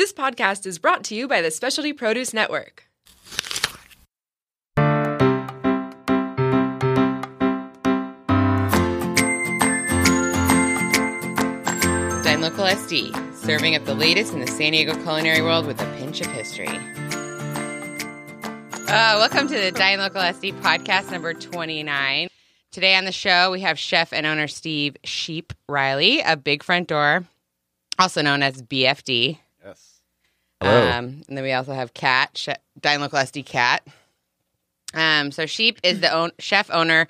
This podcast is brought to you by the Specialty Produce Network. Dine Local SD, serving up the latest in the San Diego culinary world with a pinch of history. Uh, welcome to the Dine Local SD podcast number 29. Today on the show, we have chef and owner Steve Sheep Riley of Big Front Door, also known as BFD. Yes. Hello. Um, and then we also have Kat, che- Dine Local SD Kat. Um, so Sheep is the own, chef owner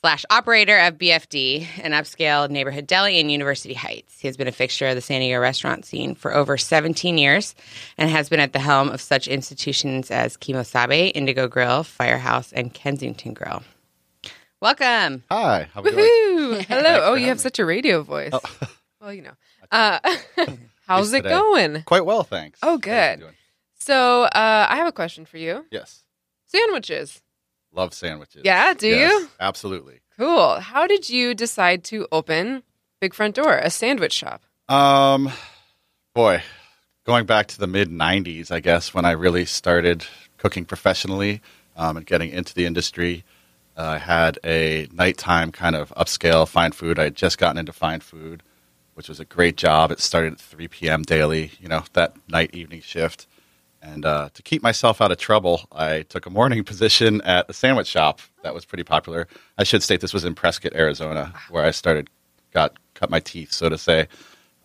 slash operator of BFD, an upscale neighborhood deli in University Heights. He has been a fixture of the San Diego restaurant scene for over 17 years and has been at the helm of such institutions as Kemo Sabe, Indigo Grill, Firehouse, and Kensington Grill. Welcome. Hi. How we doing? Woohoo! Hello. Oh, for you have having such a radio voice. Oh. Well, you know. Uh, how's it today. going? Quite well, thanks. Oh, good. So, uh, I have a question for you. Yes. Sandwiches. Love sandwiches. Yeah, do Yes, you? Absolutely. Cool. How did you decide to open Big Front Door, a sandwich shop? Um, boy, going back to the mid '90s, I guess when I really started cooking professionally um, and getting into the industry, uh, I had a nighttime kind of upscale fine food. I had just gotten into fine food, which was a great job. It started at 3 p.m. daily. You know that night evening shift. And uh, to keep myself out of trouble, I took a morning position at a sandwich shop that was pretty popular. I should state this was in Prescott, Arizona, where I started, got cut my teeth, so to say.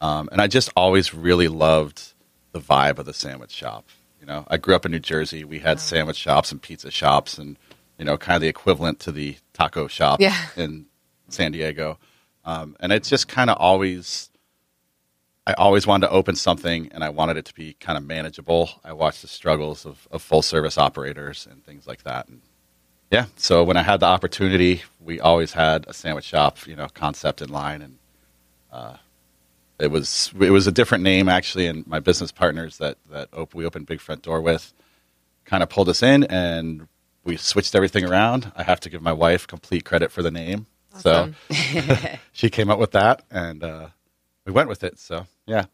Um, and I just always really loved the vibe of the sandwich shop. You know, I grew up in New Jersey. We had sandwich shops and pizza shops, and you know, kind of the equivalent to the taco shop Yeah. in San Diego. Um, and it's just kind of always I always wanted to open something and I wanted it to be kind of manageable. I watched the struggles of, of full service operators and things like that. And yeah, so when I had the opportunity, we always had a sandwich shop, you know, concept in line. And uh, it was it was a different name actually. And my business partners that, that op- we opened Big Front Door with kind of pulled us in and we switched everything around. I have to give my wife complete credit for the name. Awesome. So she came up with that and uh, we went with it. So yeah.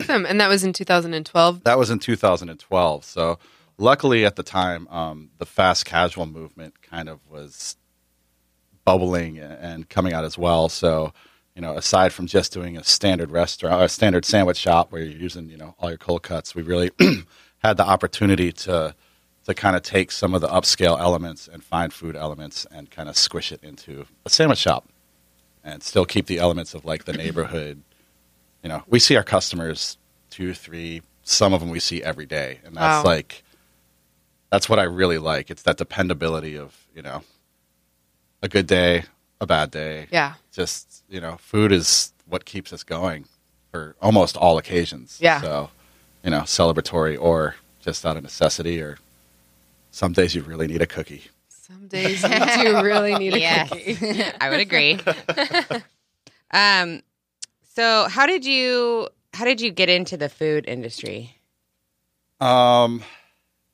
Awesome. And that was in 2012. That was in 2012. So, luckily at the time, um, the fast casual movement kind of was bubbling and coming out as well. So, you know, aside from just doing a standard restaurant, a standard sandwich shop where you're using, you know, all your cold cuts, we really had the opportunity to to kind of take some of the upscale elements and fine food elements and kind of squish it into a sandwich shop and still keep the elements of like the neighborhood you know, we see our customers two, three, some of them we see every day, and that's Wow. like that's what I really like. It's that dependability of you know, a good day, a bad day. Yeah. Just you know, food is what keeps us going for almost all occasions. Yeah. So, you know, celebratory or just out of necessity, or some days you really need a cookie. Some days you do really need a Yes. cookie. I would agree. um, so how did you how did you get into the food industry? Um,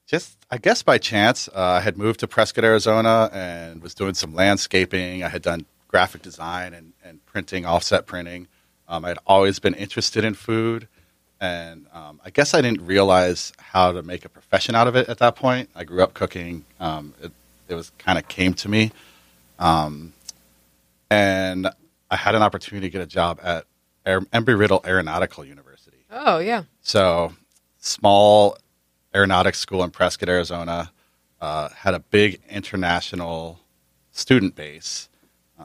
just I guess by chance, uh, I had moved to Prescott, Arizona, and was doing some landscaping. I had done graphic design and, and printing, offset printing. Um, I'd always been interested in food, and um, I guess I didn't realize how to make a profession out of it at that point. I grew up cooking. Um, it, it was kind of came to me, um, and I had an opportunity to get a job at Air- Embry-Riddle Aeronautical University. Oh, yeah. So, small aeronautics school in Prescott, Arizona, uh, had a big international student base.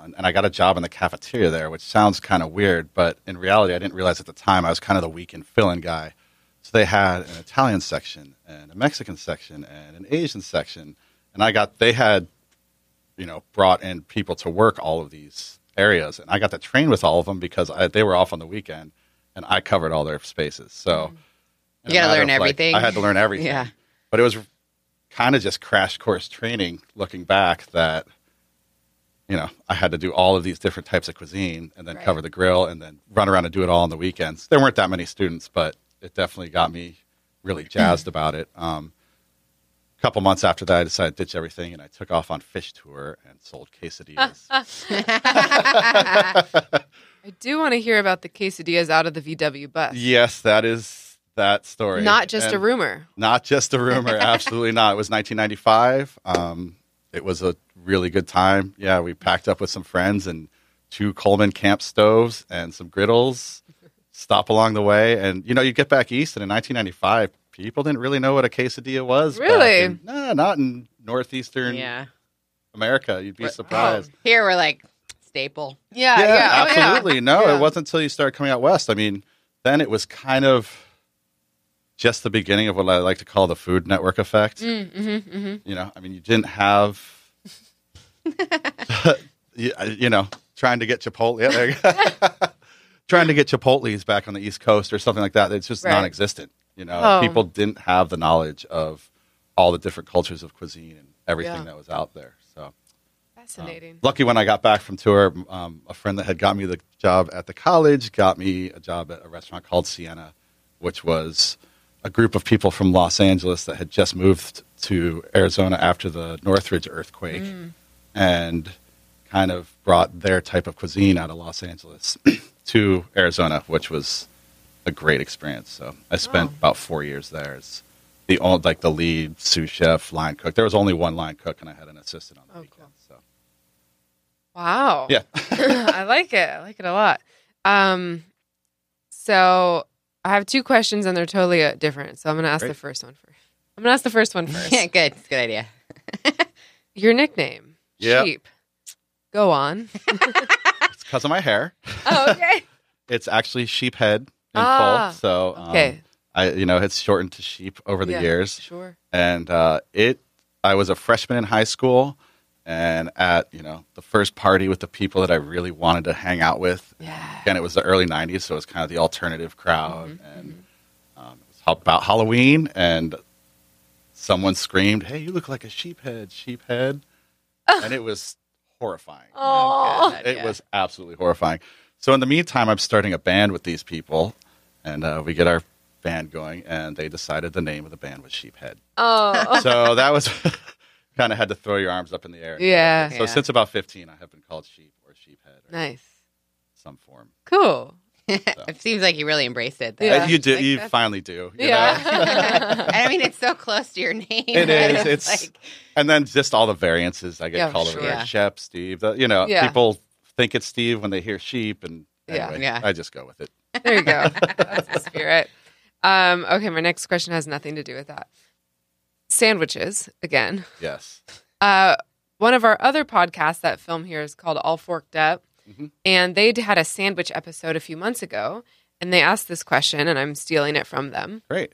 And I got a job in the cafeteria there, which sounds kind of weird, but in reality, I didn't realize at the time I was kind of the weekend fill in guy. So they had an Italian section and a Mexican section and an Asian section. And I got, they had, you know, brought in people to work all of these areas. And I got to train with all of them because I, they were off on the weekend and I covered all their spaces. So mm-hmm. You gotta learn of, like, everything. I had to learn everything. Yeah. But it was kind of just crash course training looking back that, you know, I had to do all of these different types of cuisine and then Right. cover the grill and then run around and do it all on the weekends. There weren't that many students, but it definitely got me really jazzed about it. Um, a couple months after that, I decided to ditch everything and I took off on Phish tour and sold quesadillas. I do want to hear about the quesadillas out of the VW bus. yes, that is that story. Not just a rumor. Not just a rumor. Absolutely not. It was 1995. Um, it was a really good time. Yeah, we packed up with some friends and two Coleman camp stoves and some griddles. Stop along the way, and you know, you get back east, and in 1995, people didn't really know what a quesadilla was. Really? in- no, not in northeastern Yeah. America. You'd be What- oh, surprised. Here we're like staple. Yeah, yeah, yeah, oh, yeah. absolutely. No, Yeah. it wasn't until you started coming out west. I mean, then it was kind of just the beginning of what I like to call the Food Network effect. Mm, mhm, mhm. You know, I mean, you didn't have, you, you know, trying to get Chipotle. Yeah, there you go. trying to get Chipotle's back on the East Coast or something like that. It's just Right. non-existent. You know, Oh. people didn't have the knowledge of all the different cultures of cuisine and everything Yeah. that was out there. So. Fascinating. Lucky when I got back from tour, um, a friend that had got me the job at the college got me a job at a restaurant called Sienna, which was a group of people from Los Angeles that had just moved to Arizona after the Northridge earthquake and kind of brought their type of cuisine out of Los Angeles to Arizona, which was a great experience. So I spent Oh. about four years there as the old, like the lead sous chef, line cook. There was only one line cook, and I had an assistant on the Oh, weekend. So Wow. yeah. I like it. I like it a lot. Um, so I have two questions and they're totally uh, different. So I'm going to ask Great. the first one first. I'm going to ask the first one first. Yeah, good. It's a good idea. Your nickname, Yep. Sheep. Go on. It's because of my hair. oh, okay. It's actually sheephead in Ah, full. So um, Okay. I, you know, it's shortened to sheep over the Yeah, years, Sure. and uh, it. I was a freshman in high school, and at you know the first party with the people that I really wanted to hang out with. Yeah. Again, it was the early '90s, so it was kind of the alternative crowd, Mm-hmm, and um, it was about Halloween, and someone screamed, "Hey, you look like a sheephead, sheephead," and it was horrifying. Oh. God, It yeah. was absolutely horrifying. So in the meantime, I'm starting a band with these people, and uh, we get our band going, and they decided the name of the band was Sheephead. Oh. So that was kind of had to throw your arms up in the air. yeah. So Yeah. since about 15, I have been called Sheep or Sheephead or Nice. some form. Cool. it seems like you really embraced it. Though. Yeah. You do. Like you that. finally do. you? Yeah. and I mean, it's so close to your name. It is. It's like, and then just all the variances I get Yeah, called sure. over. Yeah. Shep, Steve. The, you know, Yeah. people think it's Steve when they hear sheep, and Yeah. Yeah. I just go with it. there you go. That's the spirit. Um, okay, my next question has nothing to do with that. Sandwiches, again. Yes. Uh, one of our other podcasts that film here is called All Forked Up, Mhm. and they had a sandwich episode a few months ago, and they asked this question, and I'm stealing it from them: Great.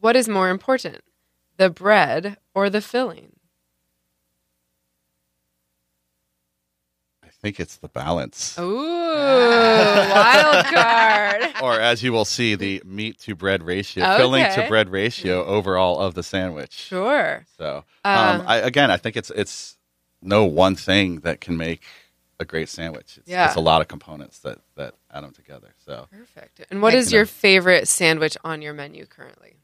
What is more important, the bread or the filling? Think it's the balance. Ooh, wild card. or as you will see, the meat to bread ratio, Okay. filling to bread ratio overall of the sandwich. Sure. So, Um, um, I, again, I think it's it's no one thing that can make a great sandwich. It's, Yeah. it's a lot of components that that add them together. So, Perfect. And what is You know. your favorite sandwich on your menu currently?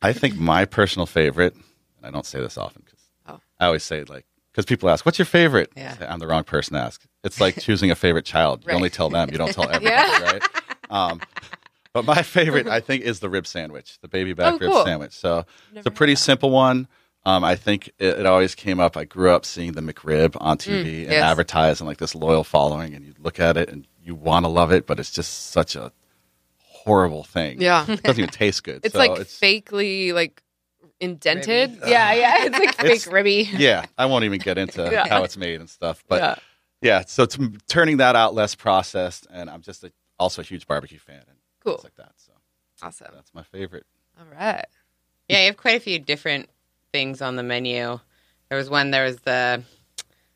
I think my personal favorite, and I don't say this often because Oh. I always say like because people ask, "What's your favorite?" Yeah. I'm the wrong person to ask. It's like choosing a favorite child. You only tell them. You don't tell everybody, Yeah. right? Um, but my favorite, I think, is the rib sandwich, the baby back Oh, rib cool. sandwich. So Never it's a pretty simple one. Um, I think it, it always came up. I grew up seeing the McRib on TV and Mm, yes. advertised and like this loyal following, and you look at it and you want to love it, but it's just such a horrible thing. Yeah. it doesn't even taste good. It's So like it's, fakely like indented. Ribby. Yeah, yeah. It's like It's- fake ribby. yeah, I won't even get into Yeah. how it's made and stuff. But yeah. yeah, so it's turning that out less processed, and I'm just a, also a huge barbecue fan and Cool. things like that. So Awesome. that's my favorite. All right. yeah, you have quite a few different things on the menu. There was one. There was the.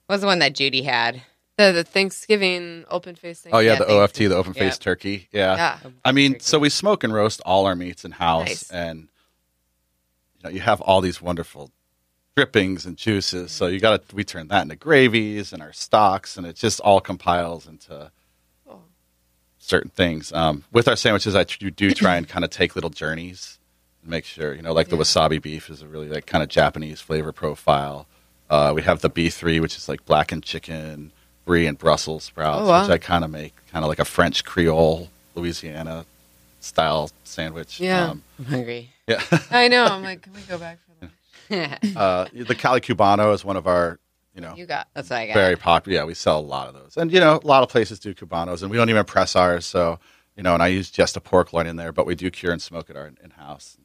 What was the one that Judy had? The the Thanksgiving open face thing. Oh yeah, Yeah, the. OFT, the open faced Yep. turkey. Yeah. Yeah. I mean, so we smoke and roast all our meats in house, Nice. and you know, you have all these wonderful drippings and juices. So you got to we turn that into gravies and our stocks, and it just all compiles into Oh. certain things. Um, with our sandwiches, I tr- do try and kind of take little journeys and make sure you know, like the wasabi beef is a really like kind of Japanese flavor profile. Uh, we have the B three, which is like blackened chicken, brie, and Brussels sprouts, Oh, wow. which I kind of make kind of like a French Creole Louisiana style sandwich. Yeah. Um, I'm hungry. Yeah. I know. I'm like, can we go back for that? uh, the Cali Cubano is one of our, you know, You got. That's what I got. very popular. Yeah, we sell a lot of those, and you know, a lot of places do Cubanos, and we don't even press ours. So, you know, and I use just a pork loin in there, but we do cure and smoke it our in house.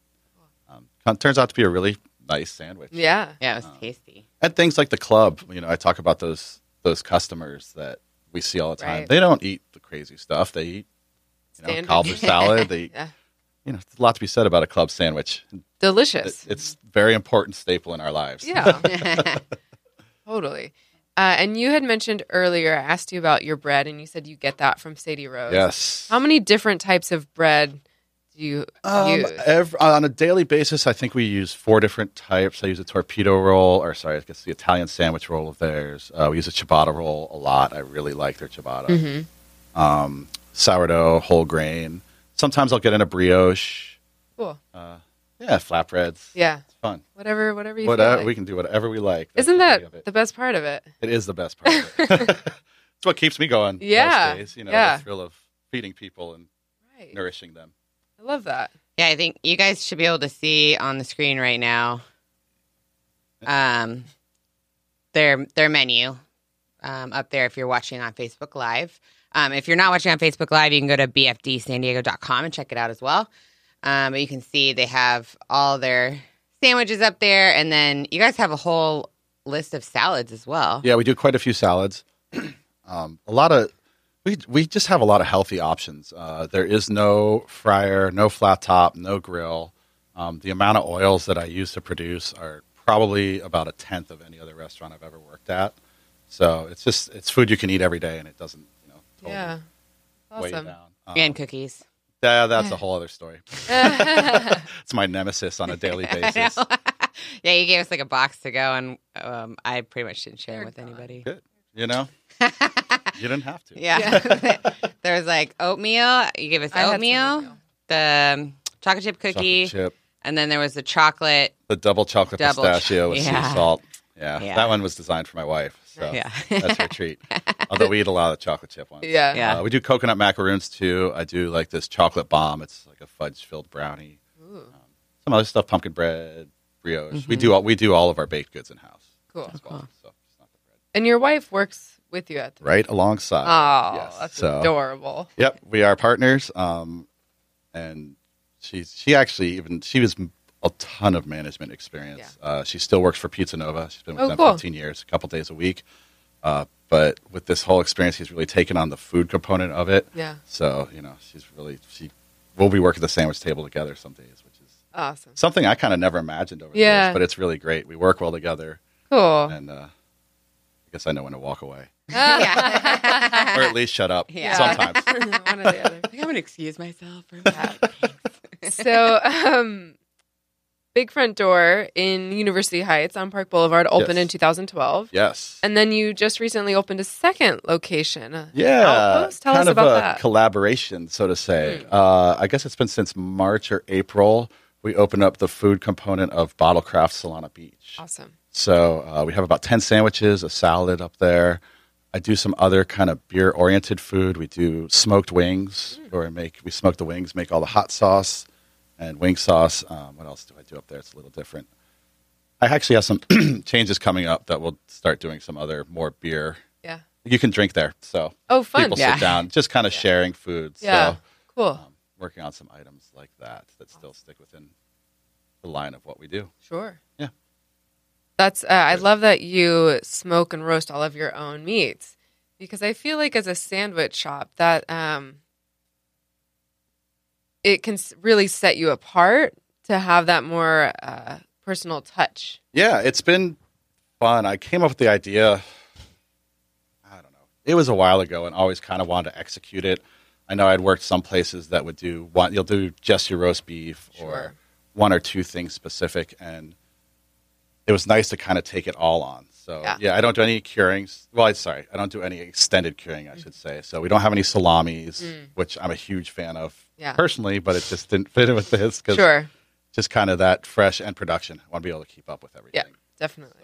Um, turns out to be a really nice sandwich. Yeah. Yeah, it was tasty. and things like the club. You know, I talk about those those customers that we see all the time. Right. They don't eat the crazy stuff. They eat, you know, Standard. cobbler salad. They, eat, Yeah. You know, there's a lot to be said about a club sandwich. It, Delicious. it's very important staple in our lives. Yeah. totally. Uh, and you had mentioned earlier, I asked you about your bread, and you said you get that from Sadie Rose. Yes. How many different types of bread do you Um, use? ev- on a daily basis, I think we use four different types. I use a torpedo roll, or sorry, I guess the Italian sandwich roll of theirs. Uh, we use a ciabatta roll a lot. I really like their ciabatta. Mm-hmm. Um, sourdough, whole grain. Sometimes I'll get in a brioche. Cool. Yeah, flatbreads. Yeah. It's fun. Whatever, whatever you Whatever feel like. we can do, whatever we like. That's Isn't the that beauty of it. the best part of it? It is the best part. Of it. it's what keeps me going. Yeah, Most days, you know, yeah. the thrill of feeding people and Right. nourishing them. I love that. Yeah, I think you guys should be able to see on the screen right now um, their their menu um, up there if you're watching on Facebook Live. Um, if you're not watching on Facebook Live, you can go to bfdsandiego.com and check it out as well. Um, but you can see they have all their sandwiches up there, and then you guys have a whole list of salads as well. Yeah, we do quite a few salads. um, a lot of we we just have a lot of healthy options. Uh, there is no fryer, no flat top, no grill. Um, the amount of oils that I use to produce are probably about a tenth of any other restaurant I've ever worked at. So it's just it's food you can eat every day, and it doesn't totally Yeah. weigh you Awesome. down. Um, And cookies. yeah, that's a whole other story. it's my nemesis on a daily basis. yeah, you gave us like a box to go, and um, I pretty much didn't share They're with gone. anybody. Good, you know, you didn't have to. Yeah. there was like oatmeal. You gave us I had some oatmeal, oatmeal. the um, chocolate chip cookie, Chocolate chip, and then there was the chocolate. the double chocolate Double pistachio cho- with yeah. sea salt. Yeah, Yeah. that one was designed for my wife, so Yeah. that's our treat. Although we eat a lot of chocolate chip ones. Yeah. Yeah. Uh, we do coconut macaroons too. I do like this chocolate bomb. It's like a fudge filled brownie. Ooh, Some other stuff, pumpkin bread, brioche. We Mm-hmm. do all we do all of our baked goods in house cool. as well. So it's not the bread. And your wife works with you at the Right alongside. Oh, Yes. that's So- adorable. Yep, we are partners. Um, and she's she actually even she was a ton of management experience. Uh, she still works for Pizza Nova. She's been with Oh, them cool. 15 years, a couple days a week. Uh, but with this whole experience, he's really taken on the food component of it. Yeah. So you know, she's really she. We'll be working at the sandwich table together some days, which is Awesome. something I kind of never imagined over the years. But it's really great. We work well together, Cool. and uh, I guess I know when to walk away, yeah. or at least shut up. Yeah. Sometimes. One or the other. I think I'm going to excuse myself for that. so um big front door in university heights on park boulevard opened Yes. in 2012 Yes. and then you just recently opened a second location Yeah, outpost? tell kind us of about a that collaboration, so to say. Uh, I guess it's been since March or April. We opened up the food component of Bottlecraft Solana Beach. awesome So uh, we have about ten sandwiches, a salad up there. I do some other kind of beer oriented food. We do smoked wings, Hmm. or make we smoke the wings, make all the hot sauce and wing sauce. Um, what else do I do up there? It's a little different. I actually have some changes coming up that we'll start doing some other more beer. yeah You can drink there, so oh fun people Yeah. sit down, just kind of sharing food. yeah So cool um, working on some items like that that still stick within the line of what we do. sure Yeah. that's uh, i love that you smoke and roast all of your own meats because i feel like as a sandwich shop that um it can really set you apart to have that more uh, personal touch Yeah, it's been fun. I came up with the idea. I don't know. It was a while ago, and always kind of wanted to execute it. I know I'd worked some places that would do one. You'll do just your roast beef or one or two things specific, and it was nice to kind of take it all on. So Yeah. yeah, I don't do any curings. Well, I, sorry, I don't do any extended curing. I should say. So we don't have any salamis, which I'm a huge fan of Mm. Yeah. personally, but it just didn't fit in with this because sure just kind of that fresh end production. I want to be able to keep up with everything. Yeah, definitely.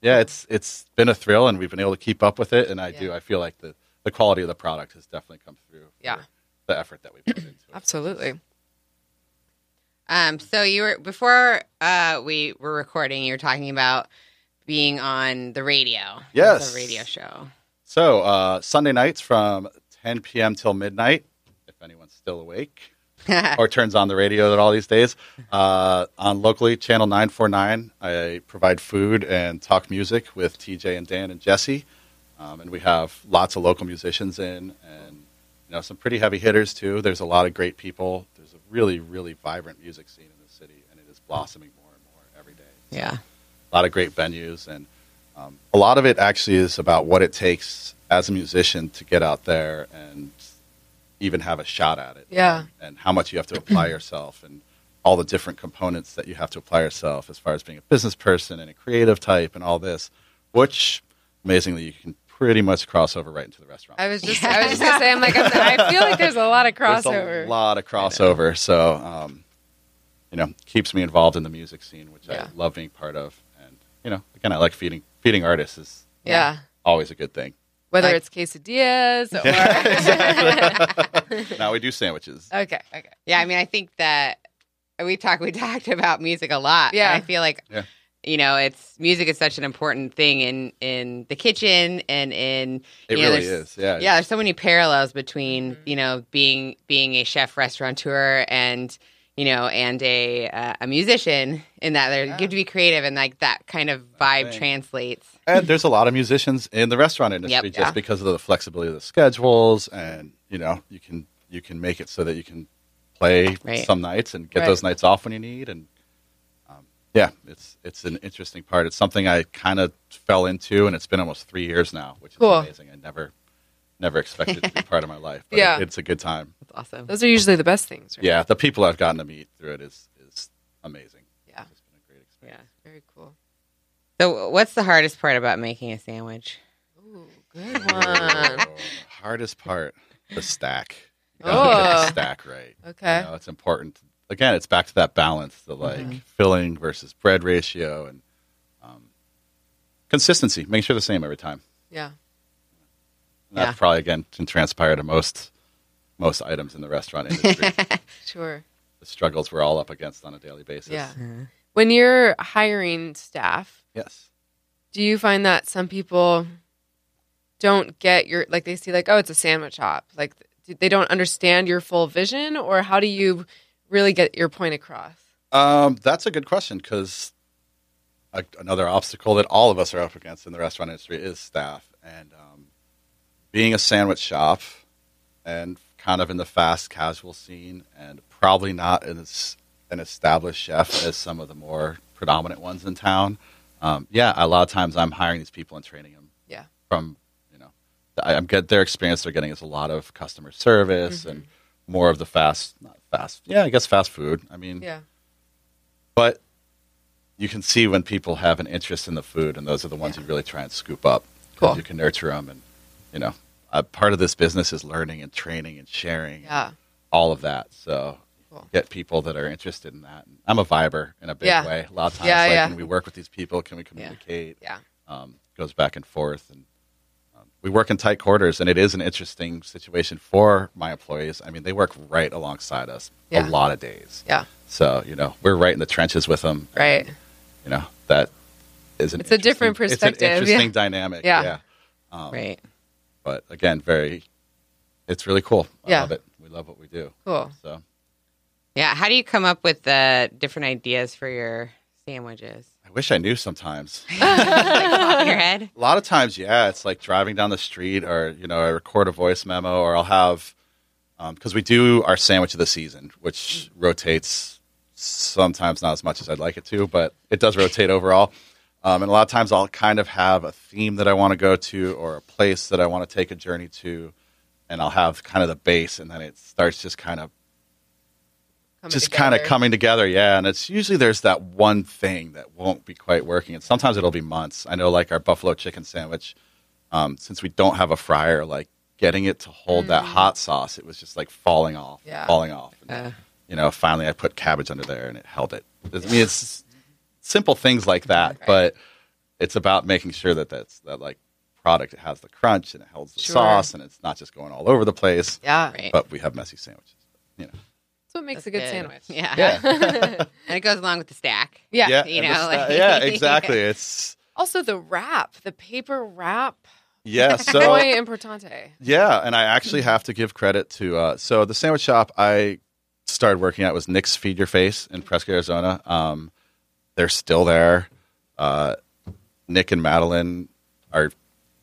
yeah, it's it's been a thrill, and we've been able to keep up with it. And I Yeah. do. I feel like the the quality of the product has definitely come through. Yeah. the effort that we put into it. Absolutely. Um, so you were before uh, we were recording. You were talking about being on the radio. Yes. A radio show. So uh, Sunday nights from 10 p.m. till midnight, if anyone's still awake or turns on the radio at all these days, uh, on locally channel 949, I provide food and talk music with TJ and Dan and Jesse, um, and we have lots of local musicians in and you know some pretty heavy hitters too. There's a lot of great people. There's a really really vibrant music scene in the city, and it is blossoming more and more every day yeah. A lot of great venues, and um, a lot of it actually is about what it takes as a musician to get out there and even have a shot at it. Yeah. and how much you have to apply yourself, and all the different components that you have to apply yourself as far as being a business person and a creative type, and all this, which amazingly you can pretty much cross over right into the restaurant. I was just I was just gonna say I'm like I feel like there's a lot of There's crossover. a lot of crossover, so um, you know, keeps me involved in the music scene, which Yeah. I love being part of. And you know, again, I like feeding feeding artists is yeah. always a good thing. Whether Like- it's quesadillas or now we do sandwiches. okay, okay. Yeah, I mean, I think that we talk we talked about music a lot. Yeah. I feel like Yeah. you know, it's music is such an important thing in in the kitchen and in It you know, really is. Yeah. yeah. There's so many parallels between Mhm. you know being being a chef restaurateur and you know and a uh, a musician in that they're Yeah. good to be creative and like that kind of vibe translates. And there's a lot of musicians in the restaurant industry Yep. just Yeah. because of the flexibility of the schedules and you know, you can you can make it so that you can play Right. some nights and get Right. those nights off when you need and um, yeah, it's it's an interesting part. It's something I kind of fell into, and it's been almost three years now, which is Cool. amazing. I never, never expected to be part of my life, but Yeah. it- it's a good time. That's awesome. Those are usually the best things, right? Yeah, the people I've gotten to meet through it is is amazing. Yeah. It's been a great experience. Yeah. Very cool. So, what's the hardest part about making a sandwich? Ooh, good one. Oh, hardest part, the stack. You gotta get Oh. the stack right. Okay. You know, it's important. Again, it's back to that balance, the like Mm-hmm. filling versus bread ratio and um, consistency. Make sure the same every time. Yeah. And that Yeah. probably again can transpire to most most items in the restaurant industry. Sure. the struggles we're all up against on a daily basis. Yeah. When you're hiring staff, Yes. do you find that some people don't get your like they see like oh it's a sandwich shop like they don't understand your full vision or how do you really get your point across Um, that's a good question because another obstacle that all of us are up against in the restaurant industry is staff. And um, being a sandwich shop and kind of in the fast casual scene, and probably not as an established chef as some of the more predominant ones in town. Um, yeah, a lot of times I'm hiring these people and training them. Yeah. From you know, I- I'm get their experience they're getting is a lot of customer service and more of the fast, not fast. Yeah, I guess fast food. I mean, yeah but you can see when people have an interest in the food, and those are the ones you really try and scoop up. Cool. You can nurture them, and you know, a part of this business is learning and training and sharing, yeah all of that. So Cool. get people that are interested in that. I'm a viber in a big Yeah. way. A lot of times, Yeah, like yeah. when we work with these people, can we communicate? yeah Um, goes back and forth, and um, we work in tight quarters, and it is an interesting situation for my employees. I mean, they work right alongside us a lot of days. yeah So you know, we're right in the trenches with them. right You know that is an It's a different perspective, It's an interesting dynamic. Yeah. Yeah. Um, Right. But again, very. It's really cool. I Yeah. love it. We love what we do. cool So Yeah. How do you come up with the different ideas for your sandwiches? I wish I knew sometimes. like your head? A lot of times, yeah, it's like driving down the street, or you know, I record a voice memo, or I'll have um, because we do our sandwich of the season, which rotates sometimes not as much as I'd like it to, but it does rotate overall. Um, and a lot of times, I'll kind of have a theme that I want to go to, or a place that I want to take a journey to, and I'll have kind of the base, and then it starts just kind of Coming just kind of coming together yeah. And it's usually there's that one thing that won't be quite working. And sometimes it'll be months. I know like our buffalo chicken sandwich um, since we don't have a fryer like getting it to hold that hot sauce it was just like falling off Yeah. falling off. And, Uh, you know finally i put cabbage under there and it held it. I mean it's simple things like that but it's about making sure that that's that like product. It has the crunch and it holds the Sure. sauce, and it's not just going all over the place. Yeah. Right. But we have messy sandwiches. You know. That's what makes That's a good, sandwich. Yeah. Yeah. and it goes along with the stack. Yeah. yeah, you know, the like- yeah, exactly. It's Also, the wrap, the paper wrap. yeah. So Muy importante. Yeah, and I actually have to give credit to uh, so the sandwich shop I started working at was Nick's Feed Your Face in Prescott, Arizona. Um, they're still there. Uh, Nick and Madeline are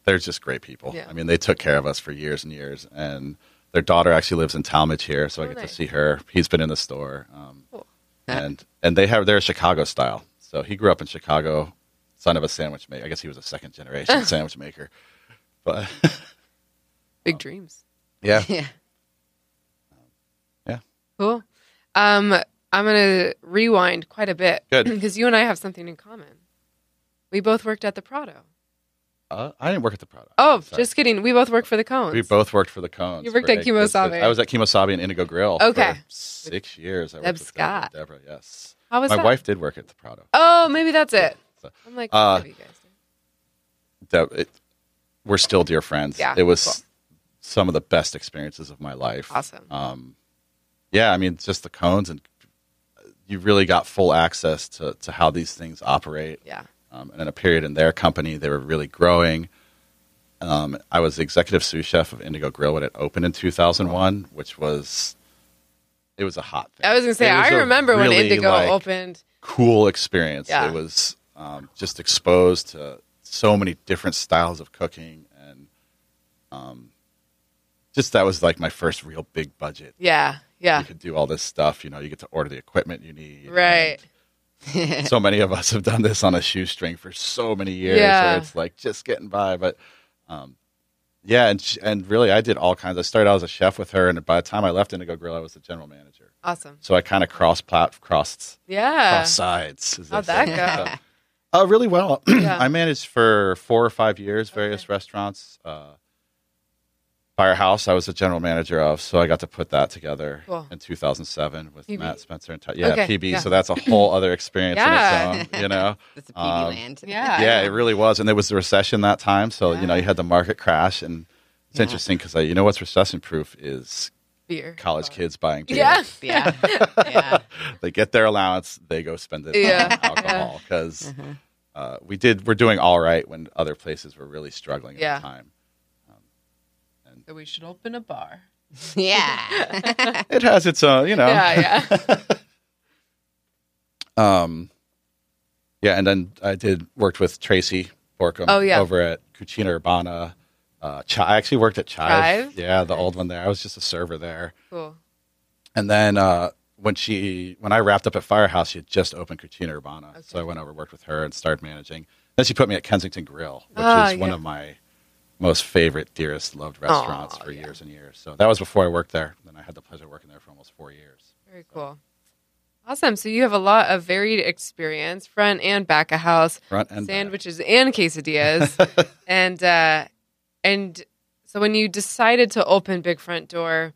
they're just great people. Yeah. I mean, they took care of us for years and years, and their daughter actually lives in Talmadge here, so I Oh, get nice. to see her. He's been in the store, um, Cool. and and they have their Chicago style. So he grew up in Chicago, son of a sandwich maker. I guess he was a second generation sandwich maker, but Big dreams. yeah. Yeah. Cool. I'm going to rewind quite a bit. Good. Because you and I have something in common. We both worked at the Prado. Uh, I didn't work at the Prado. Oh, Sorry. just kidding. We both worked for the Cohns. We both worked for the Cohns. You worked for at Kemo Sabe. I was at Kemo Sabe and Indigo Grill. Okay. For six years. I worked Deb with Scott. Deborah, yes. How was My that? wife did work at the Prado. Oh, maybe that's it. So, I'm like, Uh, you guys. Deb, it, we're still dear friends. Yeah, It was cool. some of the best experiences of my life. Awesome. Um, yeah, I mean, just the Cohns, and you really got full access to, to how these things operate. yeah. Um, and in a period in their company, they were really growing. Um, I was the executive sous chef of Indigo Grill when it opened in 2001, which was it was a hot thing. I was going to say, I was I a remember when Indigo like, opened. Cool experience. Yeah. It was um, just exposed to so many different styles of cooking, and um, just that was like my first real big budget. Yeah. Yeah. You could do all this stuff. You know, you get to order the equipment you need. Right. so many of us have done this on a shoestring for so many years. Yeah. It's like just getting by, but um, yeah, and sh- and really, I did all kinds. I started out as a chef with her, and by the time I left Indigo Grill, I was the general manager. Awesome. So I kind of cross plat crossed Yeah. cross sides. How'd that So, uh, really well. Yeah. I managed for four or five years various Okay. restaurants. Uh, Firehouse, I was the general manager of, so I got to put that together Cool. in 2007 with PB. Matt Spencer and Ty- yeah, Okay, PB. yeah. So that's a whole other experience Yeah. in its own, you know. That's a PB Um, land. Yeah. yeah, it really was, and there was the recession that time, so you know you had the market crash, and it's Yeah. interesting because you know what's recession proof is Beer. college kids buying beer. Yeah. Yeah. yeah. they get their allowance, they go spend it Yeah. on alcohol because Uh-huh. uh, we did. We're doing all right when other places were really struggling at Yeah. the time. So we should open a bar. Yeah. It has its own, you know. Yeah. Yeah. Um, yeah, and then I did worked with Tracy Borkum Oh, yeah. over at Cucina Urbana. Uh, Chi- I actually worked at Chive. Chive? Yeah, the old one there. I was just a server there. cool. And then uh, when she when I wrapped up at Firehouse, she had just opened Cucina Urbana. So I went over, worked with her, and started managing. Then she put me at Kensington Grill, which Ah, is one of my most favorite, dearest, loved restaurants Aw, for yeah. years and years. So that was before I worked there. Then I had the pleasure of working there for almost four years. Very cool. Awesome. So you have a lot of varied experience, front and back of house, Front and back. sandwiches and quesadillas, and uh, and so when you decided to open Big Front Door,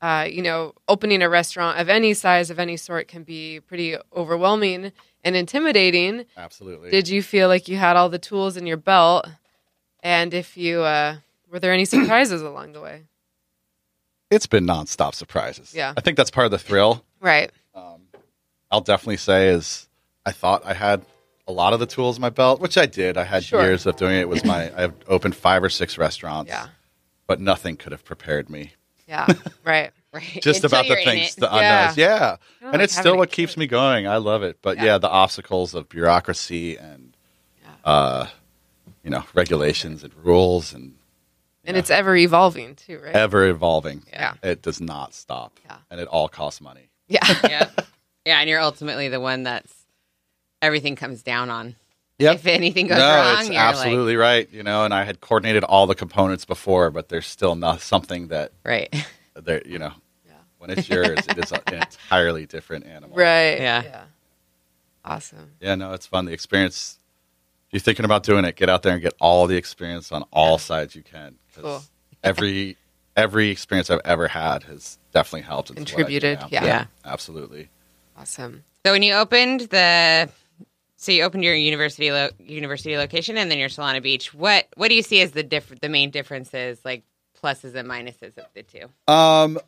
uh, you know, opening a restaurant of any size of any sort can be pretty overwhelming and intimidating. Absolutely. Did you feel like you had all the tools in your belt? And if you uh, were there any surprises along the way? it's been nonstop surprises. Yeah. I think that's part of the thrill. Right. Um, I'll definitely say is I thought I had a lot of the tools in my belt, which I did. I had Sure. years of doing it. It was my I've opened five or six restaurants. Yeah. But nothing could have prepared me. Yeah. right. Right. Just Until about the things, the unknowns. Yeah. And like it's still what keeps me going. I love it. But Yeah. yeah, the obstacles of bureaucracy and Yeah. uh, you know, regulations and rules and And it's ever evolving too, right? ever evolving. Yeah. It does not stop. Yeah. And it all costs money. Yeah. yeah. Yeah. And you're ultimately the one that's everything comes down on. Yep. If anything goes no, wrong, it's you're absolutely right. You know, and I had coordinated all the components before, but there's still not something that right. there. You know, Yeah. when it's yours, it is an entirely different animal. Right. Yeah. Yeah. Awesome. Yeah, no, it's fun. The experience. You're thinking about doing it, get out there and get all the experience on all sides you can. Cool. Every every experience I've ever had has definitely helped. into what I do Contributed, yeah. Yeah. absolutely. Awesome. So when you opened the so you opened your university lo- university location and then your Solana Beach. What what do you see as the diff- the main differences, like pluses and minuses of the two? Um,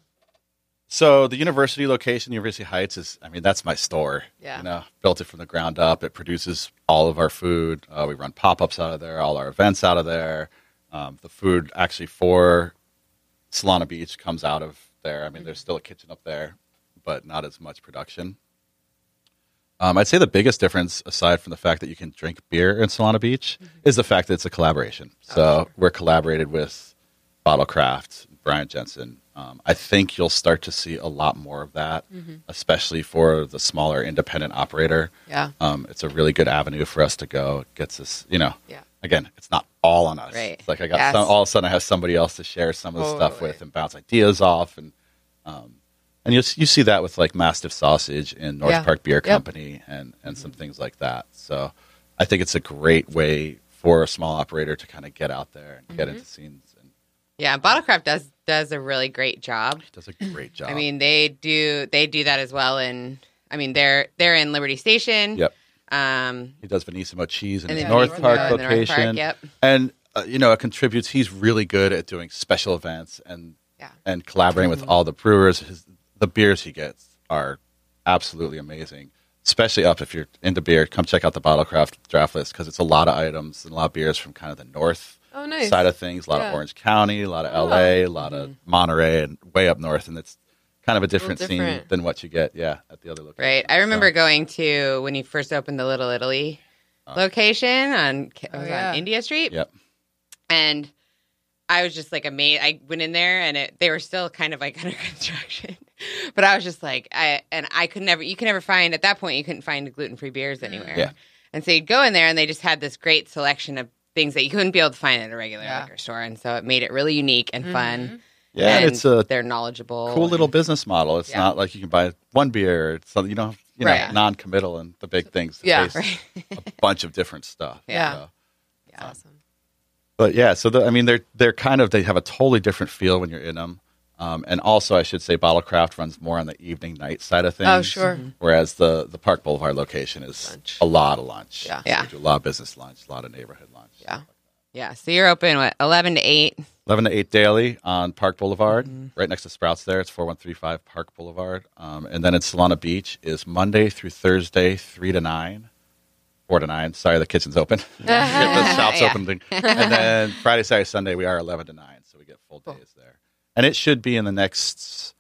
so the university location, University Heights, is I mean that's my store. Yeah. you know, built it from the ground up. It produces all of our food. Uh, we run pop ups out of there, all our events out of there. Um, the food actually for Solana Beach comes out of there. I mean, there's still a kitchen up there, but not as much production. Um, I'd say the biggest difference, aside from the fact that you can drink beer in Solana Beach, is the fact that it's a collaboration. So we're collaborated with Bottlecraft, Brian Jensen. Um, I think you'll start to see a lot more of that, especially for the smaller independent operator. Yeah. Um, it's a really good avenue for us to go. It gets us, you know, Yeah. again, it's not all on us. Right. It's like I got Yes. some, all of a sudden I have somebody else to share some of the stuff with and bounce ideas off and um, and you you see that with like Mastiff Sausage and North Yeah. Park Beer Yep. Company and and some things like that. So I think it's a great way for a small operator to kind of get out there and Mm-hmm. get into scenes Yeah, Bottlecraft does does a really great job. does a great job. I mean, they do they do that as well. And I mean, they're they're in Liberty Station. Yep. Um, he does Venissimo cheese in and his North Park the North location. Park, yep. And uh, you know, it contributes. He's really good at doing special events and Yeah. and collaborating with all the brewers. His, the beers he gets are absolutely amazing. Especially up if you're into beer, come check out the Bottlecraft draft list because it's a lot of items and a lot of beers from kind of the north Oh, nice. side of things. A lot Yeah. of Orange County, a lot of Oh. LA, a mm-hmm. lot of Monterey, and way up north. And it's kind of a different, scene different. than what you get, yeah, at the other location. Right. I remember going to when you first opened the Little Italy uh-huh. location on Oh, yeah. on India Street. Yep. And I was just like amazed. I went in there and it, they were still kind of like under construction, but I was just like, I and I could never. You can never find at that point. You couldn't find gluten free beers mm. anywhere. Yeah. And so you'd go in there and they just had this great selection of things that you couldn't be able to find at a regular Yeah. liquor store, and so it made it really unique and fun. Mm-hmm. Yeah, and it's a they're knowledgeable. cool little business model. It's Yeah. not like you can buy one beer. It's something you know, you know, Right. non-committal and the big things. to Yeah. taste a bunch of different stuff. Yeah. So- Yeah. Um, awesome. but yeah, so the, I mean, they're they're kind of they have a totally different feel when you're in them. Um, and also, I should say, Bottlecraft runs more on the evening night side of oh, things. Oh, sure. Mm-hmm. Whereas the the Park Boulevard location is Lunch. a lot of lunch. Yeah. So Yeah. we do a lot of business lunch, a lot of neighborhood lunch. Yeah. Yeah. So you're open what eleven to eight. 11 to 8 daily on Park Boulevard, Mm-hmm. right next to Sprouts there. It's 4135 Park Boulevard. Um, and then in Solana Beach is Monday through Thursday, 3 to 9. 4 to 9. Sorry, the kitchen's open. the shop's Yeah. open. And then Friday, Saturday, Sunday, we are 11 to 9. So we get full Cool. days there. And it should be in the next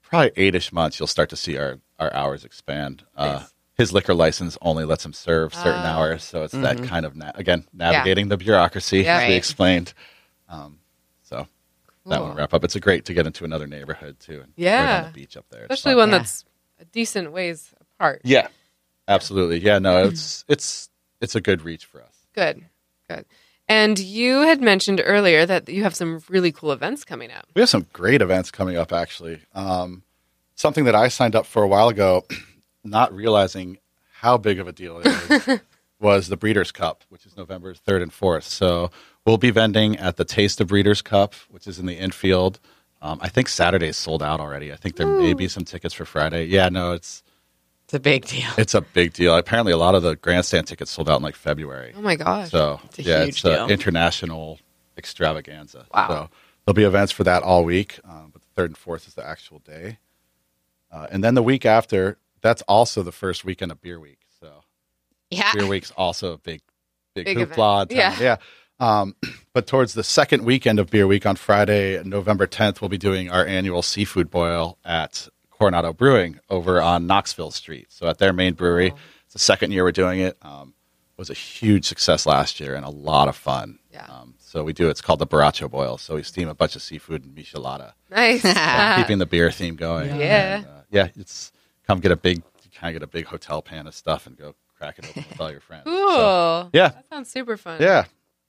probably eight ish months, you'll start to see our, our hours expand. Uh, Nice. His liquor license only lets him serve certain Ah. hours. So it's that kind of, na- again, navigating the Yeah. bureaucracy, as we Mm-hmm. Explained. Um, so that Cool. one wrap up. It's a great to get into another neighborhood too. And Yeah. right on the beach up there. Especially one Yeah. that's a decent ways apart. Yeah, absolutely. Yeah, no, it's it's it's a good reach for us. Good. Good. And you had mentioned earlier that you have some really cool events coming up. We have some great events coming up. Actually, um, something that I signed up for a while ago, not realizing how big of a deal it is, was the Breeders' Cup, which is November third and fourth. So we'll be vending at the Taste of Breeders' Cup, which is in the infield. Um, I think Saturday's sold out already. I think there may be some tickets for Friday. Yeah, no, it's It's a big deal. It's a big deal. Apparently, a lot of the grandstand tickets sold out in like February. Oh my gosh. So It's a yeah, huge it's an international extravaganza. Wow. So there'll be events for that all week, um, but the third and fourth is the actual day, uh, and then the week after, that's also the first weekend of Beer Week. So Yeah. Beer Week's also a big, big, Big hoopla. event. time. yeah. Um, but towards the second weekend of Beer Week on Friday, November 10th, we'll be doing our annual seafood boil at Coronado Brewing over on Knoxville Street. So at their main brewery, it's the second year we're doing it. Um, it was a huge success last year and a lot of fun. Yeah. Um, so we do it's called the Baracho Boil. So we steam a bunch of seafood and michelada, Nice. uh, keeping the beer theme going. Yeah. And, uh, yeah. It's come get a big kind of get a big hotel pan of stuff and go crack it open with all your friends. cool. So, yeah. That sounds super fun. yeah.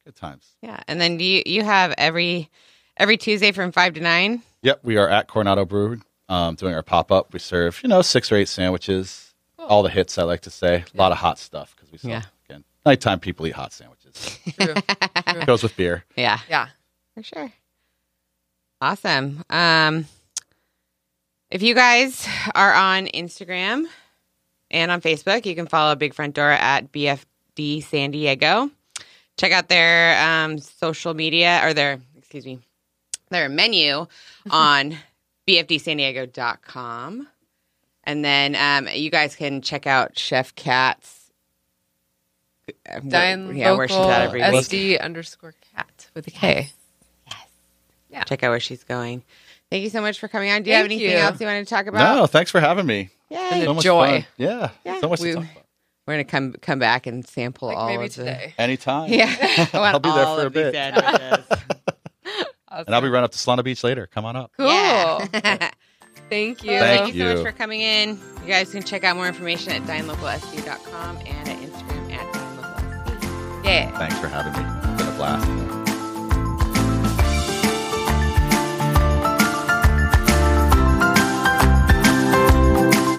Good times. Yeah. And then do you you have every every Tuesday from five to nine? Yep, we are at Coronado Brew um, doing our pop up. We serve, you know, six or eight sandwiches, Cool. all the hits, I like to say. A lot of hot stuff because we sell, Yeah. again, nighttime people eat hot sandwiches. True. True. Goes with beer. Yeah. Yeah. For sure. Awesome. Um if you guys are on Instagram and on Facebook. You can follow Big Front Door at BFD San Diego. Check out their um, social media or their, excuse me, their menu on bfdsandiego.com. And then um, you guys can check out Chef Kat's. uh, Dine yeah, where she's at every week. SD underscore cat with a K. Yes. Yeah. Check out where she's going. Thank you so much for coming on. Do you have anything you. else you want to talk about? No, thanks for having me. Yay. a So much joy. fun. Yeah, Yeah. so much We- to talk about. We're gonna come come back and sample Like all maybe of the- today. Anytime. Yeah, I want I'll be there for a bit. sandwiches. And I'll be running up to Solana Beach later. Come on up. Cool. Yeah. Thank you. Thank thank you so much for coming in. You guys can check out more information at dinelocalsd.com and at Instagram at dinelocalsd. Yeah. Thanks for having me. It's been a blast.